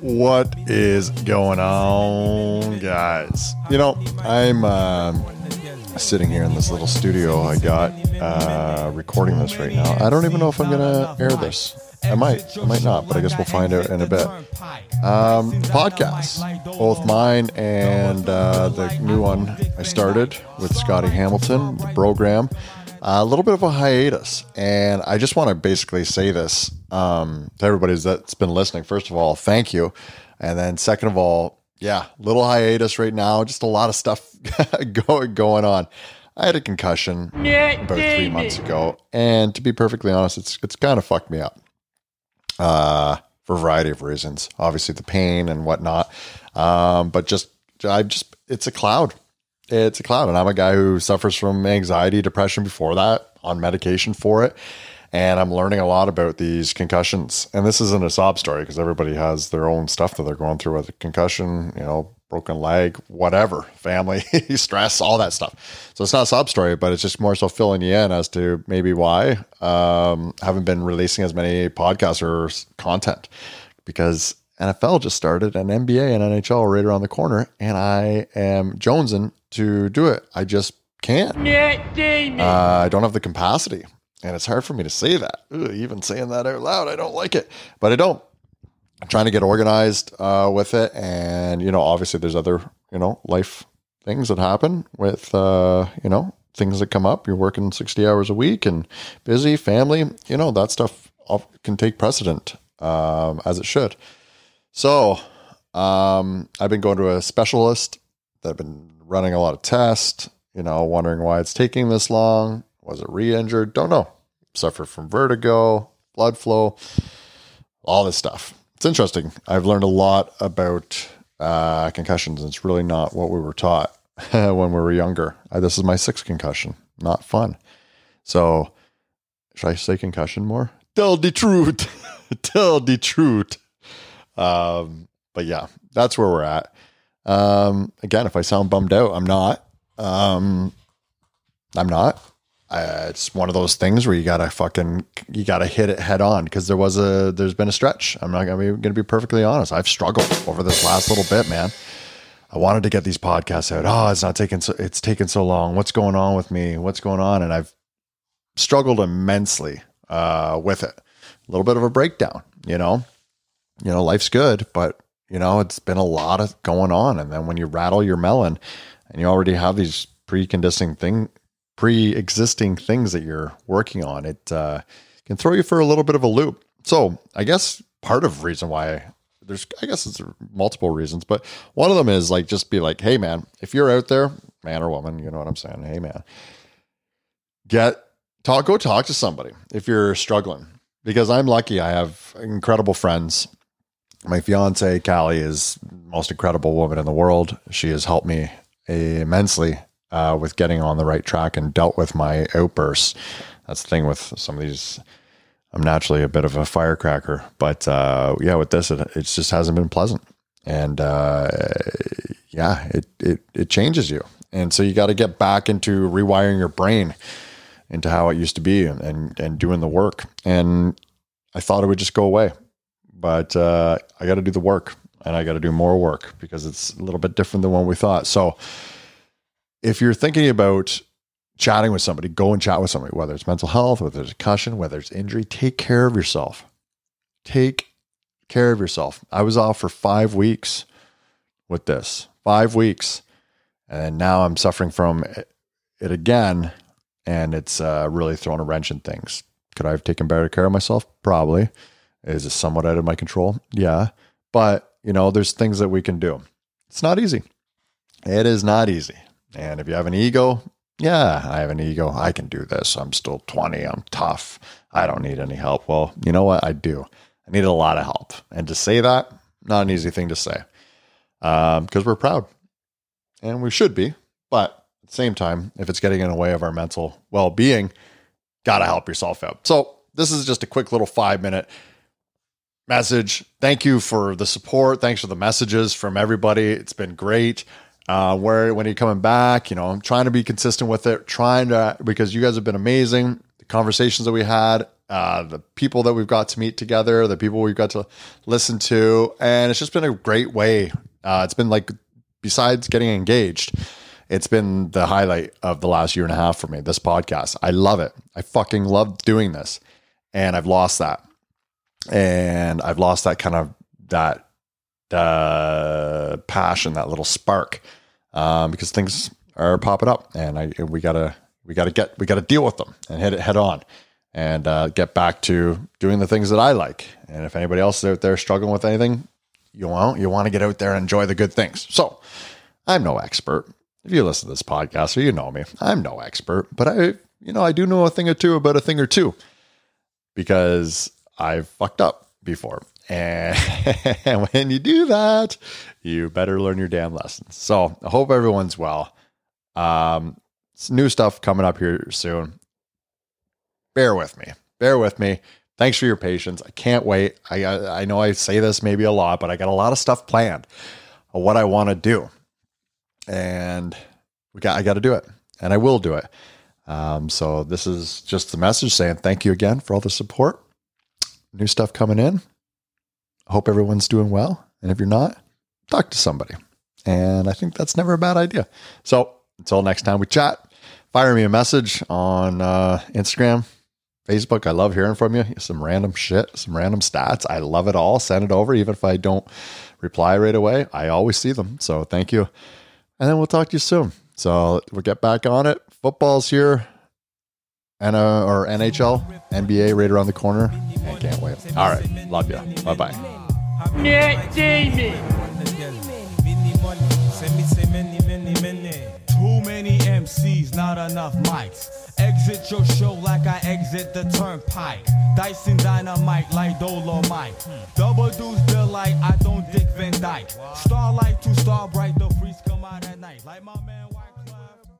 What is going on, guys? You know, I'm um sitting here in this little studio I got uh, recording this right now. I don't even know if I'm gonna air this. I might, I might not, but I guess we'll find out in a bit. Um, podcasts, both mine and uh, the new one I started with Scotty Hamilton, the program. a little bit of a hiatus, and I just want to basically say this um, to everybody that's been listening. First of all, thank you, and then second of all, yeah, little hiatus right now. Just a lot of stuff going going on. I had a concussion about three months ago, and to be perfectly honest, it's it's kind of fucked me up uh, for a variety of reasons. Obviously, the pain and whatnot, um, but just I just it's a cloud. It's a cloud, and I'm a guy who suffers from anxiety, depression before that, on medication for it, and I'm learning a lot about these concussions. And this isn't a sob story because everybody has their own stuff that they're going through with a concussion, you know, broken leg, whatever, family, stress, all that stuff. So it's not a sob story, but it's just more so filling you in as to maybe why um, haven't been releasing as many podcasts or content because NFL just started and NBA and NHL are right around the corner, and I am jonesing to do it. I just can't. Uh, I don't have the capacity, and it's hard for me to say that. Ugh, even saying that out loud, I don't like it, but I don't. I'm trying to get organized uh, with it, and you know, obviously, there's other you know life things that happen with uh, you know things that come up. You're working 60 hours a week and busy, family, you know, that stuff can take precedent um, as it should. So um, I've been going to a specialist that I've been running a lot of tests, you know, wondering why it's taking this long. Was it re injured? Don't know. Suffered from vertigo, blood flow, all this stuff. It's interesting. I've learned a lot about uh, concussions. It's really not what we were taught when we were younger. Uh, this is my sixth concussion. Not fun. So, should I say concussion more? Tell the truth. Tell the truth. Um, but yeah, that's where we're at. Um, again, if I sound bummed out, I'm not. Um, I'm not. Uh, it's one of those things where you gotta fucking you gotta hit it head on because there was a there's been a stretch. I'm not gonna be gonna be perfectly honest. I've struggled over this last little bit, man. I wanted to get these podcasts out. Oh, it's not taking so it's taken so long. What's going on with me? What's going on? And I've struggled immensely uh, with it. A little bit of a breakdown, you know. You know, life's good, but you know, it's been a lot of going on. And then when you rattle your melon and you already have these preconditioning thing pre-existing things that you're working on, it uh, can throw you for a little bit of a loop. So I guess part of reason why there's, I guess it's multiple reasons, but one of them is like, just be like, Hey man, if you're out there, man or woman, you know what I'm saying? Hey man, get talk, go talk to somebody if you're struggling because I'm lucky. I have incredible friends. My fiance Callie is most incredible woman in the world. She has helped me immensely uh, with getting on the right track and dealt with my outbursts. That's the thing with some of these. I'm naturally a bit of a firecracker, but uh, yeah, with this, it, it just hasn't been pleasant, and uh, yeah, it it it changes you, and so you got to get back into rewiring your brain into how it used to be, and and, and doing the work. And I thought it would just go away, but uh, I got to do the work, and I got to do more work because it's a little bit different than what we thought. So if you're thinking about chatting with somebody, go and chat with somebody, whether it's mental health, whether it's concussion, whether it's injury, take care of yourself. Take care of yourself. I was off for five weeks with this, five weeks. And now I'm suffering from it again. And it's uh, really thrown a wrench in things. Could I have taken better care of myself? Probably. Is it somewhat out of my control? Yeah. But, you know, there's things that we can do. It's not easy. It is not easy. And if you have an ego, yeah, I have an ego. I can do this. I'm still 20. I'm tough. I don't need any help. Well, you know what? I do. I need a lot of help. And to say that, not an easy thing to say because um, we're proud and we should be. But at the same time, if it's getting in the way of our mental well being, got to help yourself out. So, this is just a quick little five minute message. Thank you for the support. Thanks for the messages from everybody. It's been great uh, where when are you coming back? You know, I'm trying to be consistent with it, trying to because you guys have been amazing. The conversations that we had, uh, the people that we've got to meet together, the people we've got to listen to, and it's just been a great way. Uh, it's been like, besides getting engaged, it's been the highlight of the last year and a half for me. This podcast, I love it. I fucking love doing this, and I've lost that, and I've lost that kind of that uh, passion, that little spark, um, because things are popping up, and I we gotta we gotta get we gotta deal with them and hit it head on, and uh, get back to doing the things that I like. And if anybody else is out there struggling with anything, you want you want to get out there and enjoy the good things. So I'm no expert. If you listen to this podcast or you know me, I'm no expert, but I you know I do know a thing or two about a thing or two because I've fucked up before and when you do that, you better learn your damn lessons. So I hope everyone's well. Um, new stuff coming up here soon. Bear with me. Bear with me. Thanks for your patience. I can't wait. I I know I say this maybe a lot, but I got a lot of stuff planned of what I want to do, and we got I got to do it, and I will do it. Um, so this is just the message saying thank you again for all the support. New stuff coming in hope everyone's doing well. And if you're not, talk to somebody. And I think that's never a bad idea. So until next time we chat, fire me a message on uh, Instagram, Facebook. I love hearing from you. Some random shit, some random stats. I love it all. Send it over, even if I don't reply right away. I always see them. So thank you. And then we'll talk to you soon. So we'll get back on it. Football's here. and uh, or NHL, NBA right around the corner. I can't wait. All right. Love you. Bye bye. Nick Damon. Too many MCs, not enough mics. Exit your show like I exit the turnpike. Dyson dynamite like Dolomite. Double deuce delight, I don't dick Van Dyke. Starlight to star bright, the freaks come out at night. Like my man.